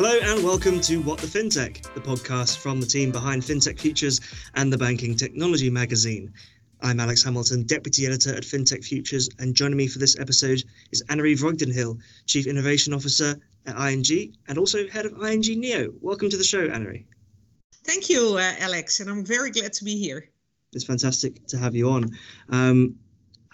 Hello and welcome to What the FinTech, the podcast from the team behind FinTech Futures and the Banking Technology magazine. I'm Alex Hamilton, Deputy Editor at FinTech Futures, and joining me for this episode is Annerie Vreugdenhil, Chief Innovation Officer at ING and also Head of ING Neo. Welcome to the show, Annerie. Thank you, uh, Alex, and I'm very glad to be here. It's fantastic to have you on. Um,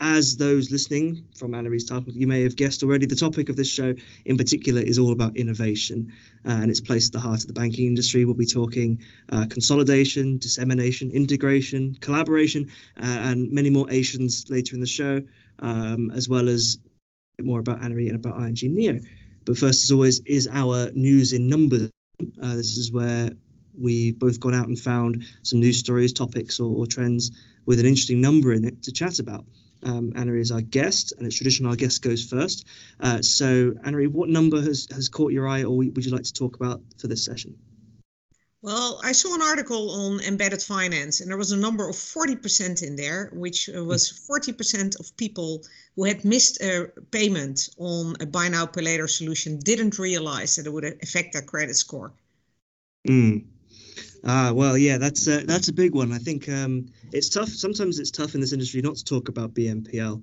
as those listening from Annerie's title, you may have guessed already, the topic of this show in particular is all about innovation uh, and its place at the heart of the banking industry. We'll be talking uh, consolidation, dissemination, integration, collaboration, uh, and many more Asians later in the show, um, as well as more about Annerie and about ING Neo. But first, as always, is our news in numbers. Uh, this is where we've both gone out and found some news stories, topics, or, or trends with an interesting number in it to chat about. Um, Annerie is our guest, and it's traditional our guest goes first. Uh, so, Annerie, what number has, has caught your eye, or would you like to talk about for this session? Well, I saw an article on embedded finance, and there was a number of 40% in there, which was 40% of people who had missed a payment on a buy now, pay later solution didn't realize that it would affect their credit score. Mm. Ah, well, yeah, that's a, that's a big one. I think um, it's tough. Sometimes it's tough in this industry not to talk about BNPL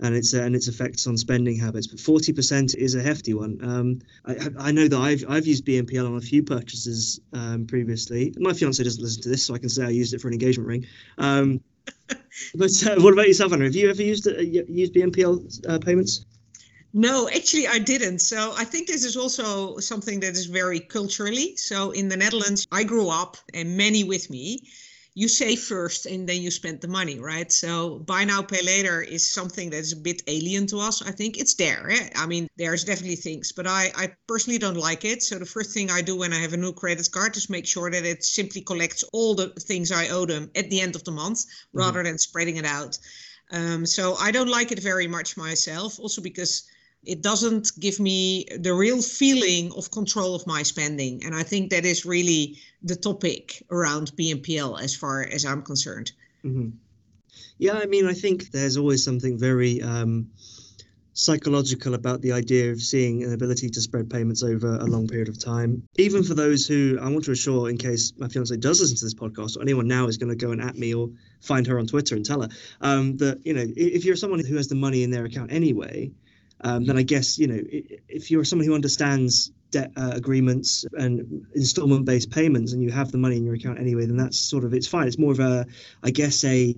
and its uh, and its effects on spending habits. But forty percent is a hefty one. Um, I, I know that I've I've used BNPL on a few purchases um, previously. My fiance doesn't listen to this, so I can say I used it for an engagement ring. Um, but uh, what about yourself, Anna? Have you ever used uh, used BNPL uh, payments? No, actually, I didn't. So I think this is also something that is very culturally. So in the Netherlands, I grew up, and many with me, you save first and then you spend the money, right? So buy now, pay later is something that is a bit alien to us. I think it's there. Eh? I mean, there's definitely things, but I, I personally don't like it. So the first thing I do when I have a new credit card is make sure that it simply collects all the things I owe them at the end of the month mm-hmm. rather than spreading it out. Um, so I don't like it very much myself, also because it doesn't give me the real feeling of control of my spending. And I think that is really the topic around BNPL as far as I'm concerned. Mm-hmm. Yeah, I mean, I think there's always something very um, psychological about the idea of seeing an ability to spread payments over a long period of time. Even for those who I want to assure, in case my fiance does listen to this podcast, or anyone now is going to go and at me or find her on Twitter and tell her um, that, you know, if you're someone who has the money in their account anyway, um, then I guess you know if you're someone who understands debt uh, agreements and installment based payments and you have the money in your account anyway, then that's sort of it's fine. It's more of a, I guess a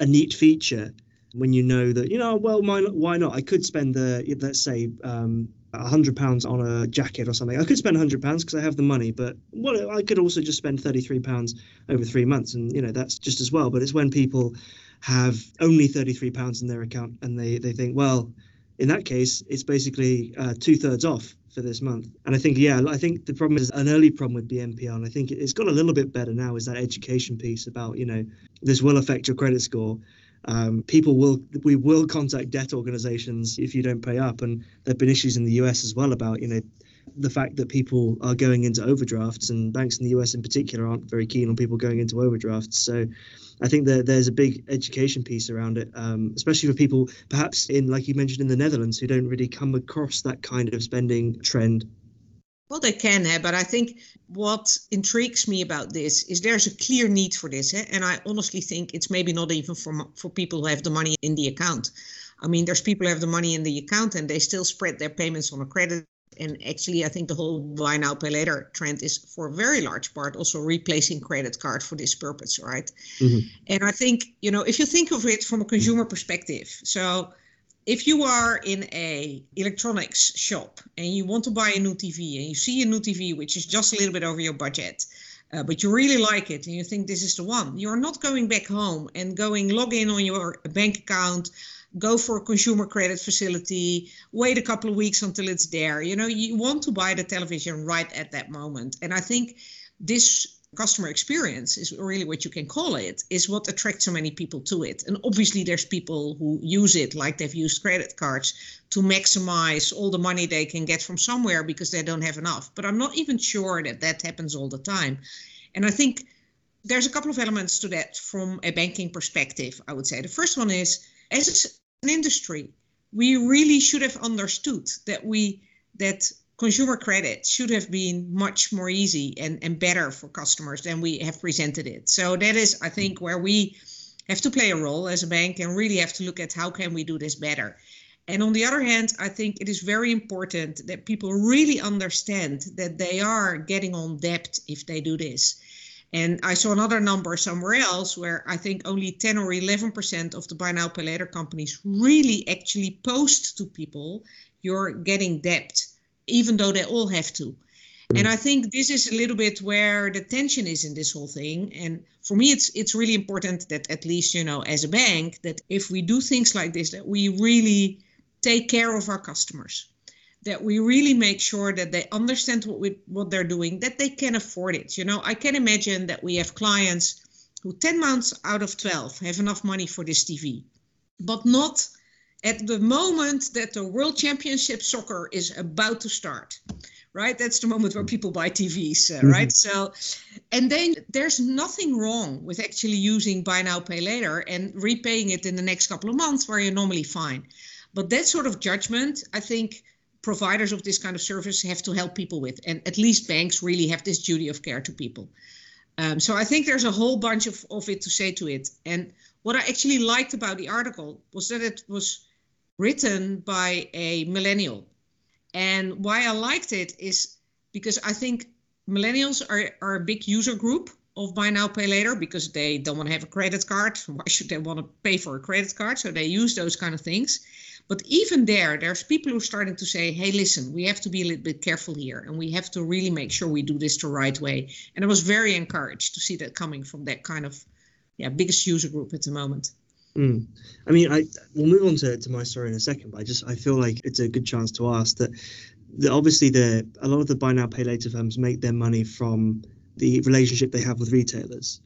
a neat feature when you know that you know well why not, why not I could spend the let's say um, hundred pounds on a jacket or something. I could spend hundred pounds because I have the money, but what I could also just spend thirty three pounds over three months, and you know that's just as well. But it's when people have only thirty three pounds in their account and they they think well in that case, it's basically uh, two thirds off for this month. And I think, yeah, I think the problem is an early problem with BNPL, and I think it's got a little bit better now. Is that education piece about you know this will affect your credit score. Um, people will we will contact debt organizations if you don't pay up, and there've been issues in the US as well about you know the fact that people are going into overdrafts and banks in the US in particular aren't very keen on people going into overdrafts. So I think that there's a big education piece around it, um, especially for people perhaps in, like you mentioned, in the Netherlands who don't really come across that kind of spending trend. Well, they can, eh? but I think what intrigues me about this is there's a clear need for this, eh? and I honestly think it's maybe not even for for people who have the money in the account. I mean, there's people who have the money in the account and they still spread their payments on a credit and actually i think the whole buy now pay later trend is for a very large part also replacing credit card for this purpose right mm-hmm. and i think you know if you think of it from a consumer perspective so if you are in a electronics shop and you want to buy a new tv and you see a new tv which is just a little bit over your budget uh, but you really like it and you think this is the one you're not going back home and going log in on your bank account go for a consumer credit facility, wait a couple of weeks until it's there. You know, you want to buy the television right at that moment. And I think this customer experience is really what you can call it is what attracts so many people to it and obviously there's people who use it like they've used credit cards to maximize all the money they can get from somewhere because they don't have enough but i'm not even sure that that happens all the time and i think there's a couple of elements to that from a banking perspective i would say the first one is as an industry, we really should have understood that we that consumer credit should have been much more easy and, and better for customers than we have presented it. So that is, I think, where we have to play a role as a bank and really have to look at how can we do this better. And on the other hand, I think it is very important that people really understand that they are getting on debt if they do this. And I saw another number somewhere else where I think only 10 or 11% of the buy now, pay later companies really actually post to people you're getting debt, even though they all have to. And I think this is a little bit where the tension is in this whole thing. And for me, it's it's really important that at least you know, as a bank, that if we do things like this, that we really take care of our customers that we really make sure that they understand what we what they're doing that they can afford it you know? I can imagine that we have clients who 10 months out of 12 have enough money for this tv but not at the moment that the world championship soccer is about to start right? That's the moment where people buy tvs uh, mm-hmm. right? So and then there's nothing wrong with actually using buy now pay later and repaying it in the next couple of months where you're normally fine. But that sort of judgment, I think providers of this kind of service have to help people with. And at least banks really have this duty of care to people. Um, so I think there's a whole bunch of, of it to say to it. And what I actually liked about the article was that it was written by a millennial. And why I liked it is because I think millennials are, are a big user group of buy now pay later because they don't want to have a credit card why should they want to pay for a credit card so they use those kind of things but even there, there's people who are starting to say, hey, listen, we have to be a little bit careful here and we have to really make sure we do this the right way. And I was very encouraged to see that coming from that kind of yeah, biggest user group at the moment. Mm. I mean, I we'll move on to, to my story in a second, but I just I feel like it's a good chance to ask that, that obviously the a lot of the buy now pay later firms make their money from the relationship they have with retailers.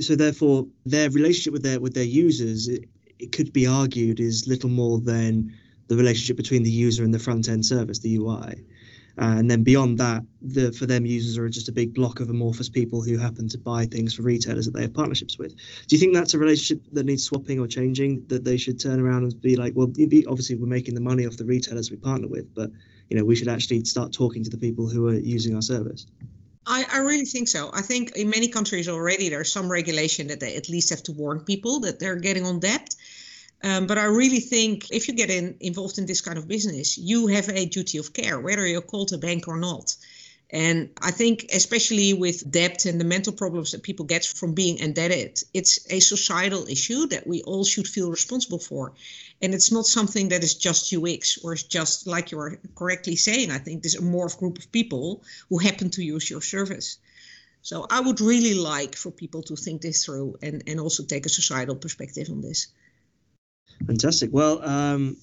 So therefore, their relationship with their with their users it could be argued is little more than the relationship between the user and the front end service, the UI. Uh, and then beyond that, the, for them, users are just a big block of amorphous people who happen to buy things for retailers that they have partnerships with. Do you think that's a relationship that needs swapping or changing? That they should turn around and be like, well, obviously we're making the money off the retailers we partner with, but you know we should actually start talking to the people who are using our service. I, I really think so. I think in many countries already there's some regulation that they at least have to warn people that they're getting on debt. Um, but I really think if you get in, involved in this kind of business, you have a duty of care, whether you're called a bank or not. And I think, especially with debt and the mental problems that people get from being indebted, it's a societal issue that we all should feel responsible for. And it's not something that is just UX or is just like you're correctly saying. I think there's a more group of people who happen to use your service. So I would really like for people to think this through and, and also take a societal perspective on this. Fantastic. Well, um,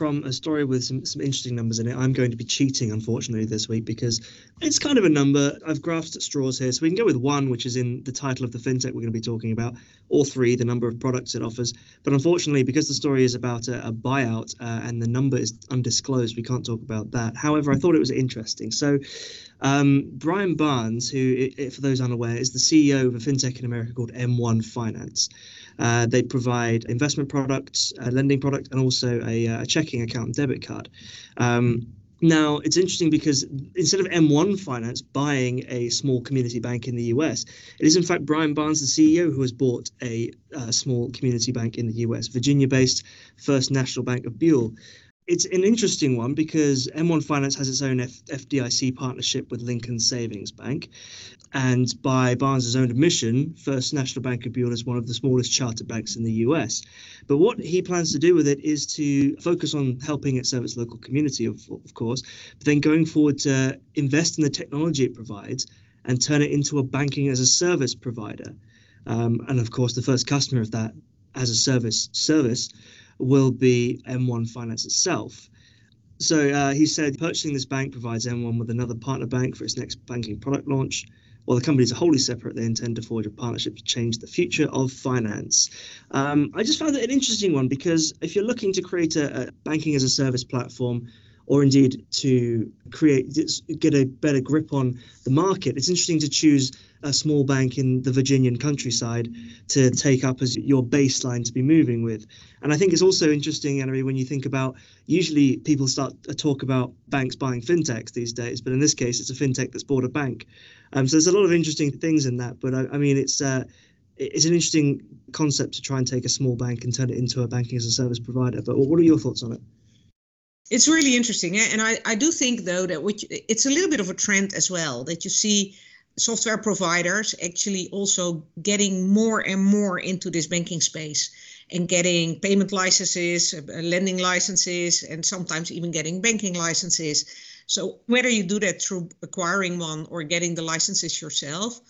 from a story with some, some interesting numbers in it. I'm going to be cheating, unfortunately, this week because it's kind of a number. I've graphed at straws here. So we can go with one, which is in the title of the fintech we're going to be talking about, or three, the number of products it offers. But unfortunately, because the story is about a, a buyout uh, and the number is undisclosed, we can't talk about that. However, I thought it was interesting. So um, Brian Barnes, who, for those unaware, is the CEO of a fintech in America called M1 Finance. Uh, they provide investment products, a lending product, and also a, a checking account and debit card. Um, now, it's interesting because instead of M1 Finance buying a small community bank in the US, it is in fact Brian Barnes, the CEO, who has bought a, a small community bank in the US, Virginia based First National Bank of Buell it's an interesting one because M1 Finance has its own F- FDIC partnership with Lincoln Savings Bank. And by Barnes's own admission, First National Bank of Buell is one of the smallest chartered banks in the US. But what he plans to do with it is to focus on helping it serve its local community, of, of course, but then going forward to invest in the technology it provides and turn it into a banking as a service provider. Um, and of course, the first customer of that as a service service will be M1 Finance itself. So uh, he said purchasing this bank provides M1 with another partner bank for its next banking product launch. While the companies are wholly separate, they intend to forge a partnership to change the future of finance. Um, I just found it an interesting one because if you're looking to create a, a banking as a service platform, or indeed to create get a better grip on the market, it's interesting to choose a small bank in the Virginian countryside to take up as your baseline to be moving with. And I think it's also interesting, Anna, when you think about usually people start to talk about banks buying fintechs these days, but in this case, it's a fintech that's bought a bank. Um, so there's a lot of interesting things in that. But I, I mean, it's uh, it's an interesting concept to try and take a small bank and turn it into a banking as a service provider. But what are your thoughts on it? It's really interesting, and I, I do think though that which it's a little bit of a trend as well that you see software providers actually also getting more and more into this banking space and getting payment licenses, uh, lending licenses, and sometimes even getting banking licenses. So whether you do that through acquiring one or getting the licenses yourself,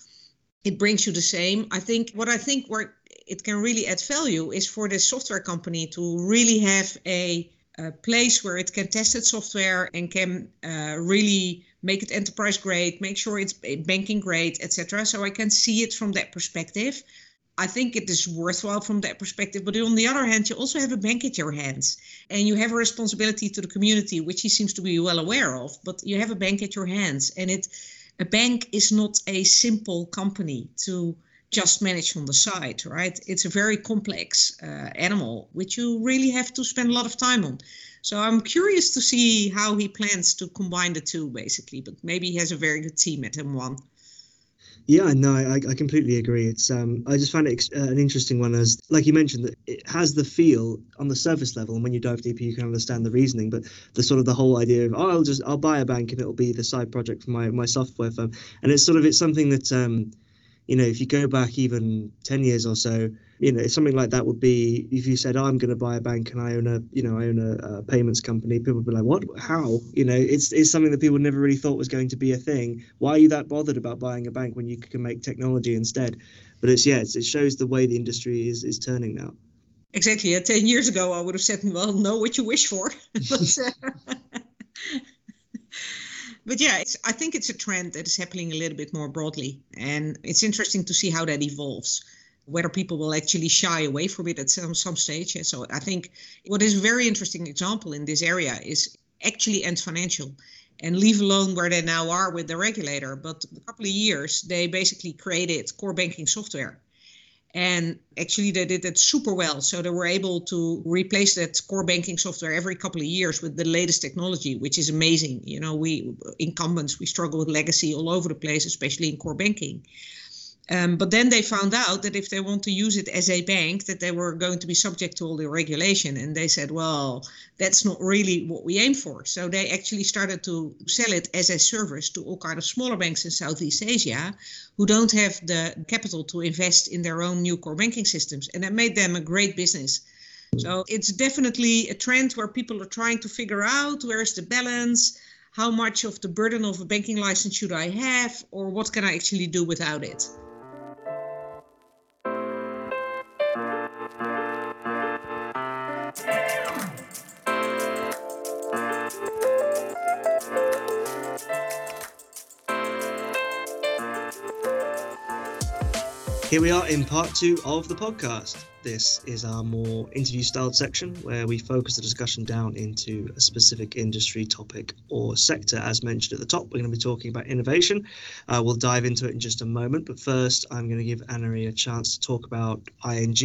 it brings you the same. I think what I think where it can really add value is for the software company to really have a a place where it can test its software and can uh, really make it enterprise grade, make sure it's banking grade, etc. So I can see it from that perspective. I think it is worthwhile from that perspective. But on the other hand, you also have a bank at your hands and you have a responsibility to the community, which he seems to be well aware of. But you have a bank at your hands, and it a bank is not a simple company to just manage on the side, right? It's a very complex uh, animal, which you really have to spend a lot of time on. So I'm curious to see how he plans to combine the two, basically. But maybe he has a very good team at M1. Yeah, no, I, I completely agree. It's um, I just find it uh, an interesting one as, like you mentioned, that it has the feel on the surface level, and when you dive deeper, you can understand the reasoning. But the sort of the whole idea of, oh, I'll just I'll buy a bank and it'll be the side project for my my software firm, and it's sort of it's something that um, you know, if you go back even 10 years or so, you know, something like that would be if you said, I'm going to buy a bank and I own a, you know, I own a, a, payments company, people would be like, what? How? You know, it's, it's something that people never really thought was going to be a thing. Why are you that bothered about buying a bank when you can make technology instead? But it's, yeah, it's, it shows the way the industry is, is turning now. Exactly. Uh, 10 years ago, I would have said, well, know what you wish for. but, uh, but yeah, I think it's a trend that is happening a little bit more broadly, and it's interesting to see how that evolves. Whether people will actually shy away from it at some some stage. So I think what is a very interesting example in this area is actually Ant Financial, and leave alone where they now are with the regulator. But a couple of years, they basically created core banking software and actually, they did it super well. So they were able to replace that core banking software every couple of years with the latest technology, which is amazing. You know, we incumbents we struggle with legacy all over the place, especially in core banking. Um, but then they found out that if they want to use it as a bank, that they were going to be subject to all the regulation. And they said, well, that's not really what we aim for. So they actually started to sell it as a service to all kind of smaller banks in Southeast Asia who don't have the capital to invest in their own new core banking systems. And that made them a great business. So it's definitely a trend where people are trying to figure out where is the balance, how much of the burden of a banking license should I have, or what can I actually do without it. Here we are in part two of the podcast. This is our more interview styled section where we focus the discussion down into a specific industry topic or sector. As mentioned at the top, we're going to be talking about innovation. Uh, we'll dive into it in just a moment, but first, I'm going to give Annerie a chance to talk about ING.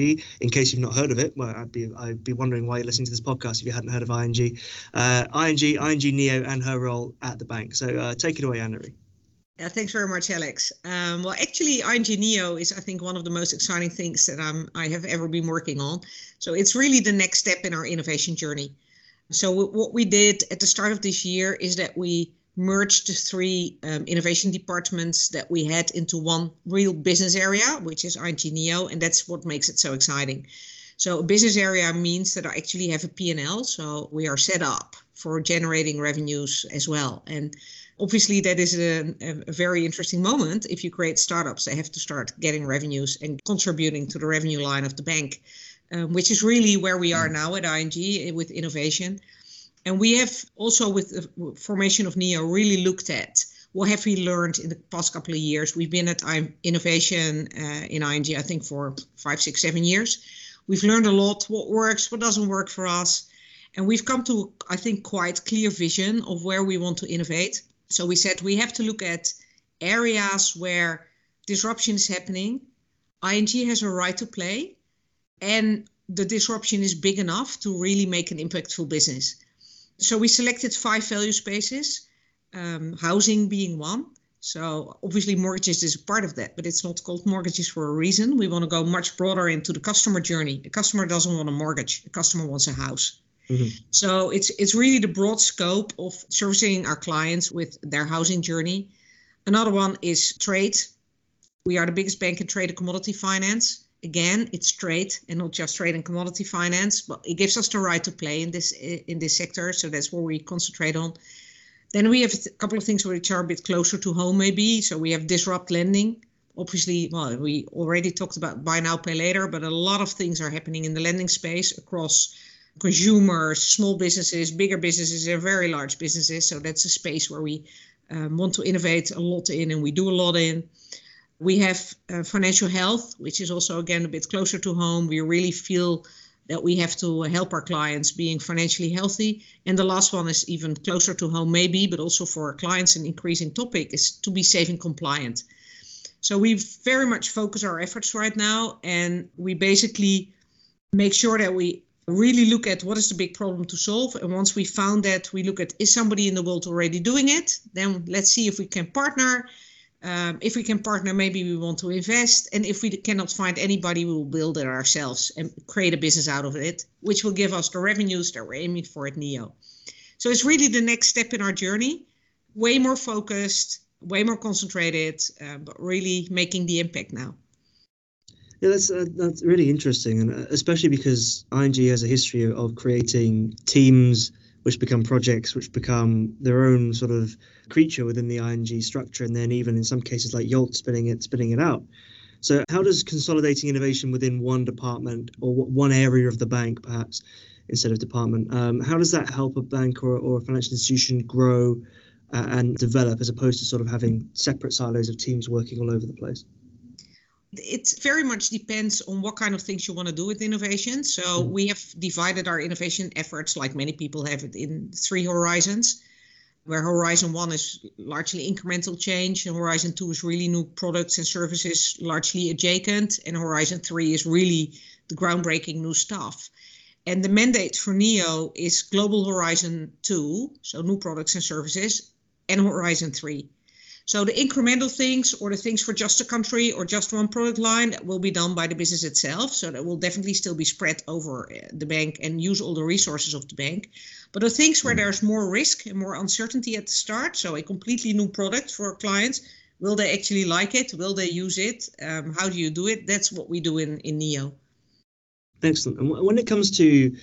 In case you've not heard of it, well, I'd be I'd be wondering why you're listening to this podcast if you hadn't heard of ING. Uh, ING, ING Neo, and her role at the bank. So uh, take it away, Annerie. Yeah, thanks very much, Alex. Um, well, actually, ING Neo is, I think, one of the most exciting things that I'm, I have ever been working on. So it's really the next step in our innovation journey. So what we did at the start of this year is that we merged the three um, innovation departments that we had into one real business area, which is ING Neo, and that's what makes it so exciting. So a business area means that I actually have a P&L, so we are set up for generating revenues as well. And obviously that is a, a, very interesting moment if you create startups. They have to start getting revenues and contributing to the revenue line of the bank um, which is really where we are now at ing eh, with innovation. And we have also with the formation of neo really looked at what have we learned in the past couple of years. We've been at innovation uh, in ing i think for five six seven years. We've learned a lot. What works what doesn't work for us. And we've come to i think quite clear vision of where we want to innovate so we said we have to look at areas where disruption is happening. ING has a right to play, and the disruption is big enough to really make an impactful business. So we selected five value spaces, um, housing being one. So obviously mortgages is a part of that, but it's not called mortgages for a reason. We want to go much broader into the customer journey. The customer doesn't want a mortgage; the customer wants a house. Mm-hmm. So it's it's really the broad scope of servicing our clients with their housing journey. Another one is trade. We are the biggest bank in trade and commodity finance again it's trade and not just trade and commodity finance but it gives us the right to play in this in this sector so that's where we concentrate on then we have a couple of things which are a bit closer to home maybe so we have disrupt lending obviously well we already talked about buy now pay later but a lot of things are happening in the lending space across consumers small businesses bigger businesses and very large businesses so that's a space where we um, want to innovate a lot in and we do a lot in we have uh, financial health, which is also again a bit closer to home. We really feel that we have to help our clients being financially healthy. And the last one is even closer to home, maybe, but also for our clients, an increasing topic is to be saving compliant. So we very much focus our efforts right now, and we basically make sure that we really look at what is the big problem to solve. And once we found that, we look at is somebody in the world already doing it? Then let's see if we can partner um, if we can partner, maybe we want to invest. And if we cannot find anybody, we will build it ourselves and create a business out of it, which will give us the revenues that we're aiming for at NEO. So it's really the next step in our journey, way more focused, way more concentrated, uh, but really making the impact now. Yeah, that's uh, that's really interesting, and uh, especially because ING has a history of creating teams which become projects, which become their own sort of creature within the ING structure, and then even in some cases like Yolt spinning it, spinning it out. So, how does consolidating innovation within one department or one area of the bank, perhaps instead of department, um, how does that help a bank or, or a financial institution grow uh, and develop, as opposed to sort of having separate silos of teams working all over the place? It very much depends on what kind of things you want to do with innovation. So mm-hmm. we have divided our innovation efforts, like many people have it, in three horizons. Where Horizon One is largely incremental change, and Horizon Two is really new products and services, largely adjacent, and Horizon Three is really the groundbreaking new stuff. And the mandate for NEO is Global Horizon 2, so new products and services, and Horizon 3. So the incremental things or the things for just a country or just one product line that will be done by the business itself. So that will definitely still be spread over uh, the bank and use all the resources of the bank. But the things where there's more risk and more uncertainty at the start, so a completely new product for clients, will they actually like it? Will they use it? Um, how do you do it? That's what we do in, in NEO. Excellent. And when it comes to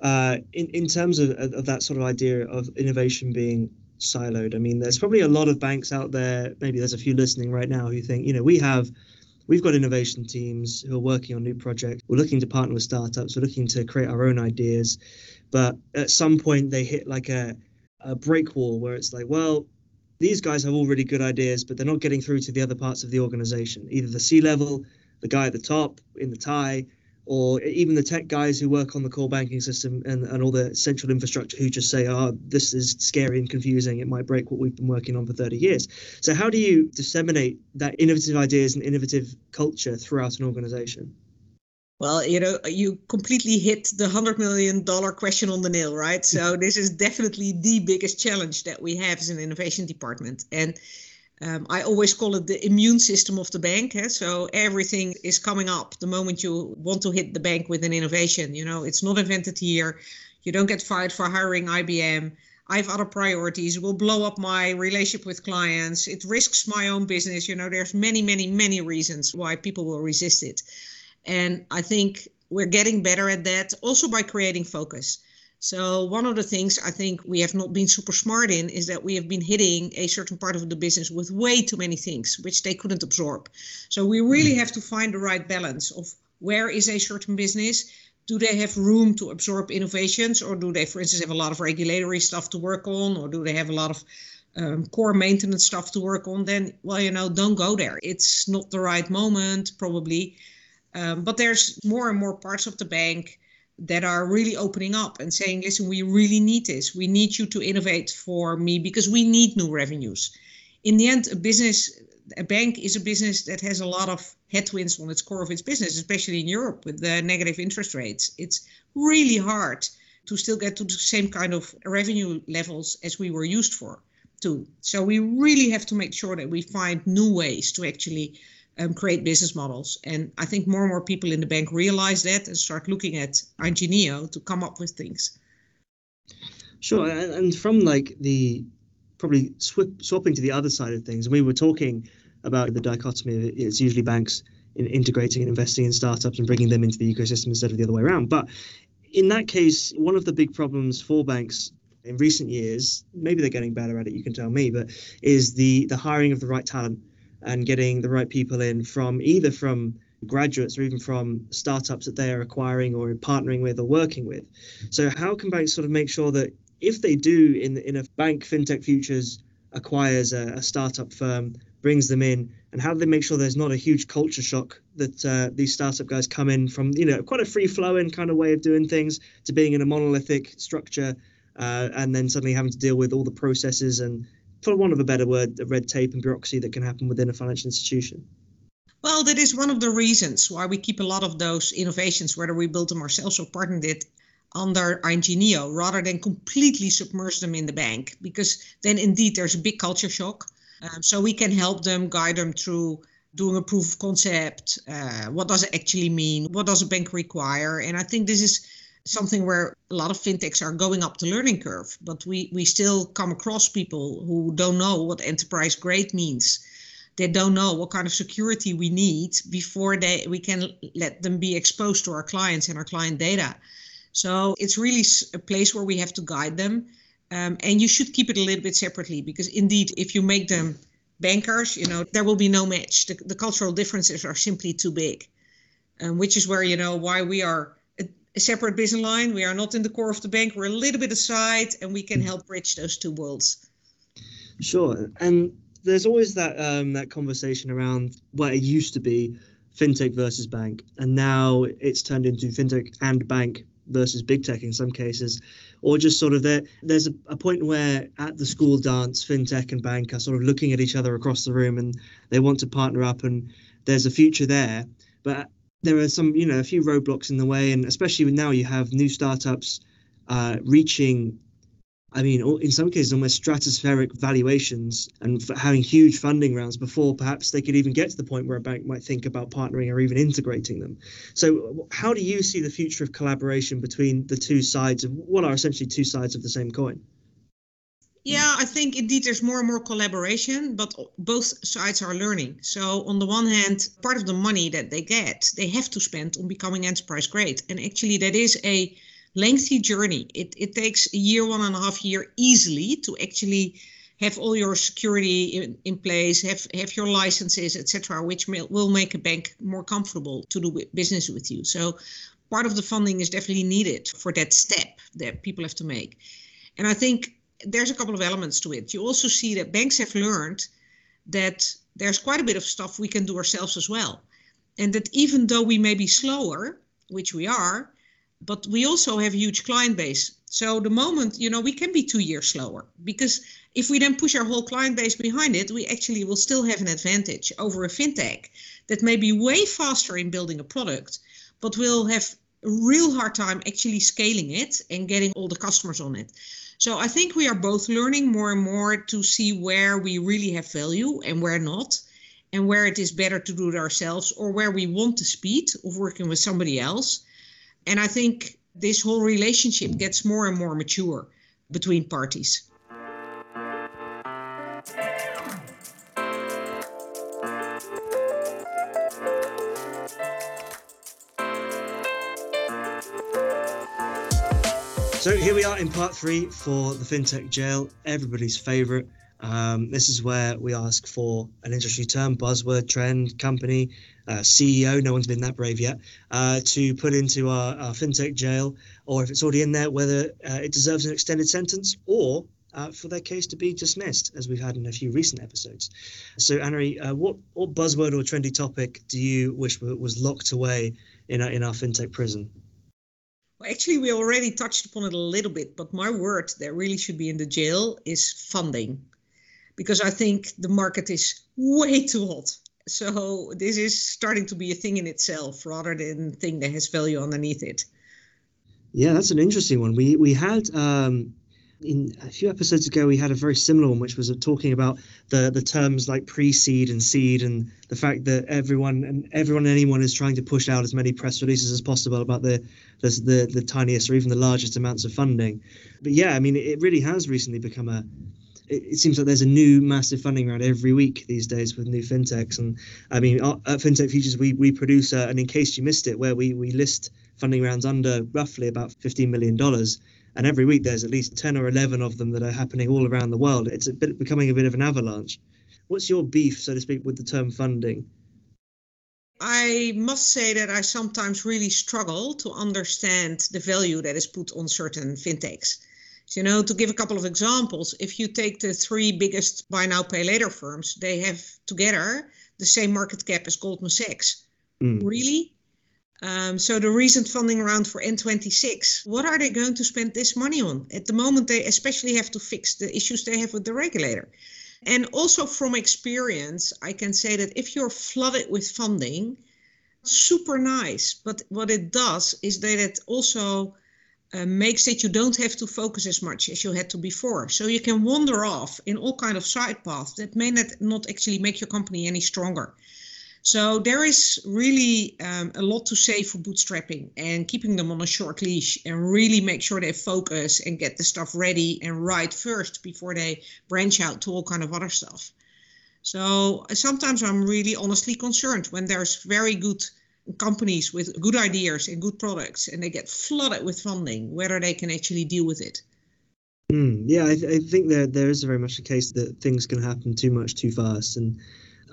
uh, in in terms of, of that sort of idea of innovation being siloed. I mean, there's probably a lot of banks out there. Maybe there's a few listening right now who think, you know, we have we've got innovation teams who are working on new projects. We're looking to partner with startups. We're looking to create our own ideas, but at some point they hit like a a break wall where it's like, well, these guys have all really good ideas, but they're not getting through to the other parts of the organization, either the C level, the guy at the top in the tie, or even the tech guys who work on the core banking system and, and all the central infrastructure who just say, oh, this is scary and confusing. It might break what we've been working on for 30 years. So, how do you disseminate that innovative ideas and innovative culture throughout an organization? Well, you know, you completely hit the $100 million question on the nail, right? So, this is definitely the biggest challenge that we have as an innovation department. And um, I always call it the immune system of the bank. Eh? So everything is coming up the moment you want to hit the bank with an innovation. You know, it's not invented here. You don't get fired for hiring IBM. I have other priorities. It will blow up my relationship with clients. It risks my own business. You know, there's many, many, many reasons why people will resist it. And I think we're getting better at that also by creating focus. So one of the things I think we have not been super smart in is that we have been hitting a certain part of the business with way too many things which they couldn't absorb. So we really mm-hmm. have to find the right balance of where is a certain business do they have room to absorb innovations or do they for instance have a lot of regulatory stuff to work on or do they have a lot of um, core maintenance stuff to work on then well you know don't go there it's not the right moment probably um, but there's more and more parts of the bank that are really opening up and saying, listen, we really need this. We need you to innovate for me because we need new revenues. In the end, a business a bank is a business that has a lot of headwinds on its core of its business, especially in Europe with the negative interest rates. It's really hard to still get to the same kind of revenue levels as we were used for to. So we really have to make sure that we find new ways to actually um, create business models. And I think more and more people in the bank realize that and start looking at ING Neo to come up with things. Sure, and from like the probably sw- swapping to the other side of things, we were talking about the dichotomy. Of it's usually banks in integrating and investing in startups and bringing them into the ecosystem instead of the other way around. But in that case, one of the big problems for banks in recent years, maybe they're getting better at it, you can tell me, but is the the hiring of the right talent and getting the right people in from either from graduates or even from startups that they are acquiring or partnering with or working with. So how can banks sort of make sure that if they do in in a bank fintech futures acquires a, a startup firm brings them in and how do they make sure there's not a huge culture shock that uh, these startup guys come in from you know quite a free flowing kind of way of doing things to being in a monolithic structure uh, and then suddenly having to deal with all the processes and for want of a better word the red tape and bureaucracy that can happen within a financial institution well that is one of the reasons why we keep a lot of those innovations whether we built them ourselves or partnered it under ING Neo rather than completely submerge them in the bank because then indeed there's a big culture shock. Um, so we can help them, guide them through doing a proof of concept. Uh, what does it actually mean? What does a bank require? And I think this is something where a lot of fintechs are going up the learning curve, but we, we still come across people who don't know what enterprise grade means. They don't know what kind of security we need before they we can let them be exposed to our clients and our client data. So it's really a place where we have to guide them. Um, and you should keep it a little bit separately because indeed, if you make them bankers, you know, there will be no match. The, the cultural differences are simply too big, um, which is where, you know, why we are a, separate business line. We are not in the core of the bank. We're a little bit aside and we can help bridge those two worlds. Sure. And there's always that um, that conversation around what it used to be fintech versus bank. And now it's turned into fintech and bank versus big tech in some cases, or just sort of there. There's a, a point where at the school dance, fintech and bank are sort of looking at each other across the room, and they want to partner up, and there's a future there. But there are some, you know, a few roadblocks in the way, and especially now you have new startups uh, reaching I mean, in some cases, almost stratospheric valuations and having huge funding rounds before perhaps they could even get to the point where a bank might think about partnering or even integrating them. So, how do you see the future of collaboration between the two sides of what are essentially two sides of the same coin? Yeah, I think indeed there's more and more collaboration, but both sides are learning. So, on the one hand, part of the money that they get, they have to spend on becoming enterprise grade. And actually, that is a lengthy journey. It, it takes a year, one and a half year easily to actually have all your security in, in place, have, have your licenses, etc., which may, will make a bank more comfortable to do business with you. So part of the funding is definitely needed for that step that people have to make. And I think there's a couple of elements to it. You also see that banks have learned that there's quite a bit of stuff we can do ourselves as well. And that even though we may be slower, which we are, but we also have a huge client base. So the moment, you know, we can be two years slower because if we then push our whole client base behind it, we actually will still have an advantage over a fintech that may be way faster in building a product, but will have a real hard time actually scaling it and getting all the customers on it. So I think we are both learning more and more to see where we really have value and where not, and where it is better to do it ourselves or where we want the speed of working with somebody else and I think this whole relationship gets more and more mature between parties. In part three for the FinTech Jail, everybody's favorite. Um, this is where we ask for an industry term, buzzword, trend, company, uh, CEO, no one's been that brave yet, uh, to put into our, our, fintech jail, or if it's already in there, whether uh, it deserves an extended sentence or uh, for their case to be dismissed, as we've had in a few recent episodes. So, Annerie, uh, what, what buzzword or trendy topic do you wish was locked away in our, in our fintech prison? Actually, we already touched upon it a little bit, but my word that really should be in the jail is funding because I think the market is way too hot. So this is starting to be a thing in itself rather than thing that has value underneath it. Yeah, that's an interesting one. We we had um, in a few episodes ago we had a very similar one, which was talking about the the terms like pre-seed and seed, and the fact that everyone and everyone and anyone is trying to push out as many press releases as possible about the the the, the tiniest or even the largest amounts of funding. But yeah, I mean, it really has recently become a it, seems like there's a new massive funding round every week these days with new fintechs. And I mean, at FinTech Futures, we we produce, uh, and in case you missed it, where we we list funding rounds under roughly about $15 million. And every week there's at least 10 or 11 of them that are happening all around the world. It's a bit becoming a bit of an avalanche. What's your beef, so to speak, with the term funding? I must say that I sometimes really struggle to understand the value that is put on certain fintechs. So, you know, to give a couple of examples, if you take the three biggest buy now, pay later firms, they have together the same market cap as Goldman Sachs. Mm. Really? Um, so the recent funding round for N26, what are they going to spend this money on? At the moment, they especially have to fix the issues they have with the regulator. And also from experience, I can say that if you're flooded with funding, super nice. But what it does is that it also uh, makes that you don't have to focus as much as you had to before. So you can wander off in all kind of side paths that may not, not actually make your company any stronger. So there is really um, a lot to say for bootstrapping and keeping them on a short leash and really make sure they focus and get the stuff ready and right first before they branch out to all kind of other stuff. So sometimes I'm really honestly concerned when there's very good companies with good ideas and good products and they get flooded with funding, whether they can actually deal with it. Mm, yeah, I, th- I think there there is very much a case that things can happen too much too fast and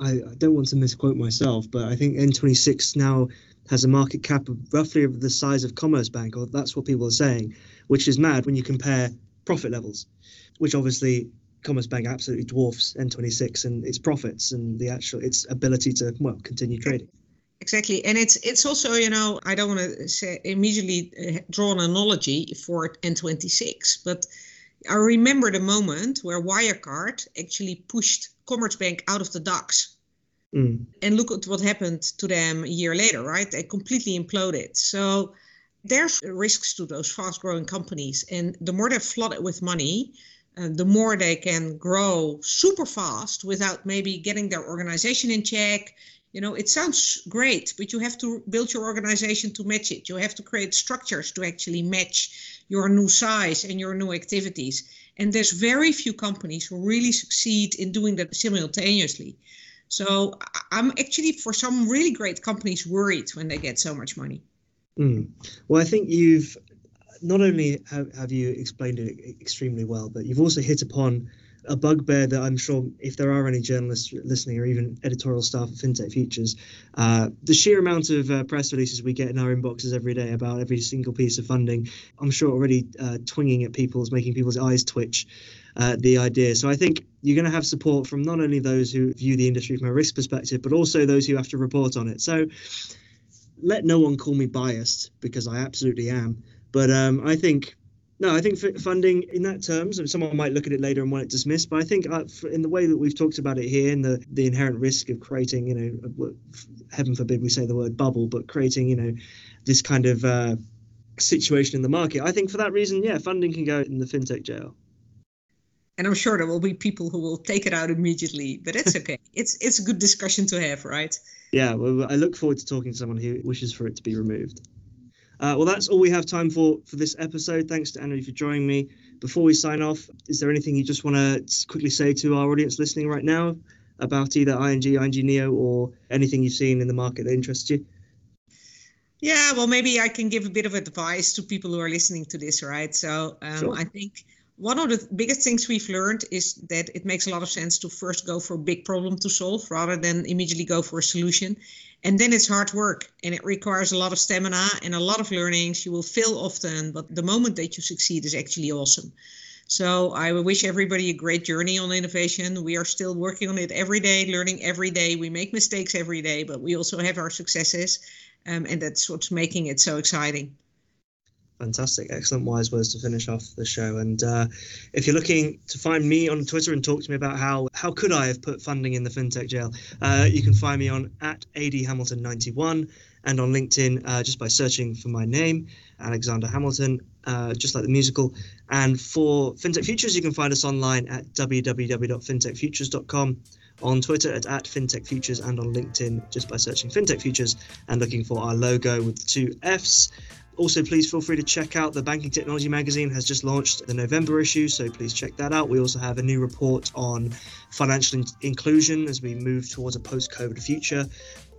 I, I don't want to misquote myself, but I think N26 now has a market cap of roughly of the size of Commerzbank, or that's what people are saying, which is mad when you compare profit levels, which obviously Commerzbank absolutely dwarfs N26 and its profits and the actual its ability to well continue trading. Exactly, and it's it's also you know I don't want to say immediately uh, draw an analogy for N26, but I remember the moment where Wirecard actually pushed Commerzbank out of the DAX. Mm. And look at what happened to them a year later, right? They completely imploded. So there's risks to those fast growing companies. And the more they're flooded with money, uh, the more they can grow super fast without maybe getting their organization in check. You know, it sounds great, but you have to build your organization to match it. You have to create structures to actually match your new size and your new activities. And there's very few companies who really succeed in doing that simultaneously. So I'm actually, for some really great companies, worried when they get so much money. Mm. Well, I think you've not only have, have you explained it extremely well, but you've also hit upon a bugbear that I'm sure if there are any journalists listening or even editorial staff at FinTech Futures, uh, the sheer amount of uh, press releases we get in our inboxes every day about every single piece of funding, I'm sure already uh, twinging at people's, making people's eyes twitch. Uh, the idea. So I think you're going to have support from not only those who view the industry from a risk perspective, but also those who have to report on it. So let no one call me biased because I absolutely am. But um, I think no, I think funding in that terms, someone might look at it later and want it dismissed, but I think uh, in the way that we've talked about it here, and the the inherent risk of creating, you know, heaven forbid we say the word bubble, but creating, you know, this kind of uh, situation in the market, I think for that reason, yeah, funding can go in the fintech jail. And I'm sure there will be people who will take it out immediately, but it's okay. it's it's a good discussion to have, right? Yeah, well, I look forward to talking to someone who wishes for it to be removed. Uh, well, that's all we have time for for this episode. Thanks to Anne for joining me. Before we sign off, is there anything you just want to quickly say to our audience listening right now about either ING, ING Neo, or anything you've seen in the market that interests you? Yeah, well, maybe I can give a bit of advice to people who are listening to this, right? So um, sure. I think one of the biggest things we've learned is that it makes a lot of sense to first go for a big problem to solve rather than immediately go for a solution. And then it's hard work and it requires a lot of stamina and a lot of learnings. You will fail often, but the moment that you succeed is actually awesome. So I wish everybody a great journey on innovation. We are still working on it every day, learning every day. We make mistakes every day, but we also have our successes. Um, and that's what's making it so exciting. Fantastic. Excellent wise words to finish off the show. And uh, if you're looking to find me on Twitter and talk to me about how how could I have put funding in the fintech jail, uh, you can find me on at adhamilton91 and on LinkedIn uh, just by searching for my name, Alexander Hamilton, uh, just like the musical. And for FinTech Futures, you can find us online at www.fintechfutures.com on Twitter at, at FinTech Futures and on LinkedIn just by searching FinTech Futures and looking for our logo with two F's. Also, please feel free to check out the Banking Technology magazine has just launched the November issue, so please check that out. We also have a new report on financial in- inclusion as we move towards a post-COVID future.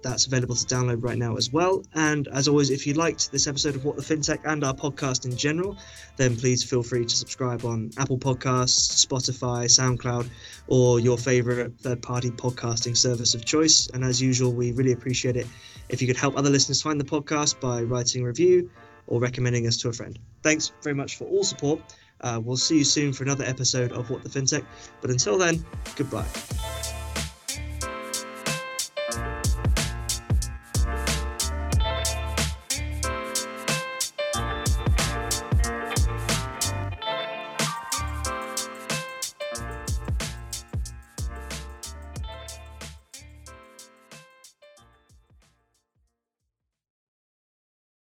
That's available to download right now as well. And as always, if you liked this episode of What the FinTech and our podcast in general, then please feel free to subscribe on Apple Podcasts, Spotify, SoundCloud, or your favorite third party podcasting service of choice. And as usual, we really appreciate it if you could help other listeners find the podcast by writing a review or recommending us to a friend. Thanks very much for all support. Uh, we'll see you soon for another episode of What the FinTech. But until then, goodbye.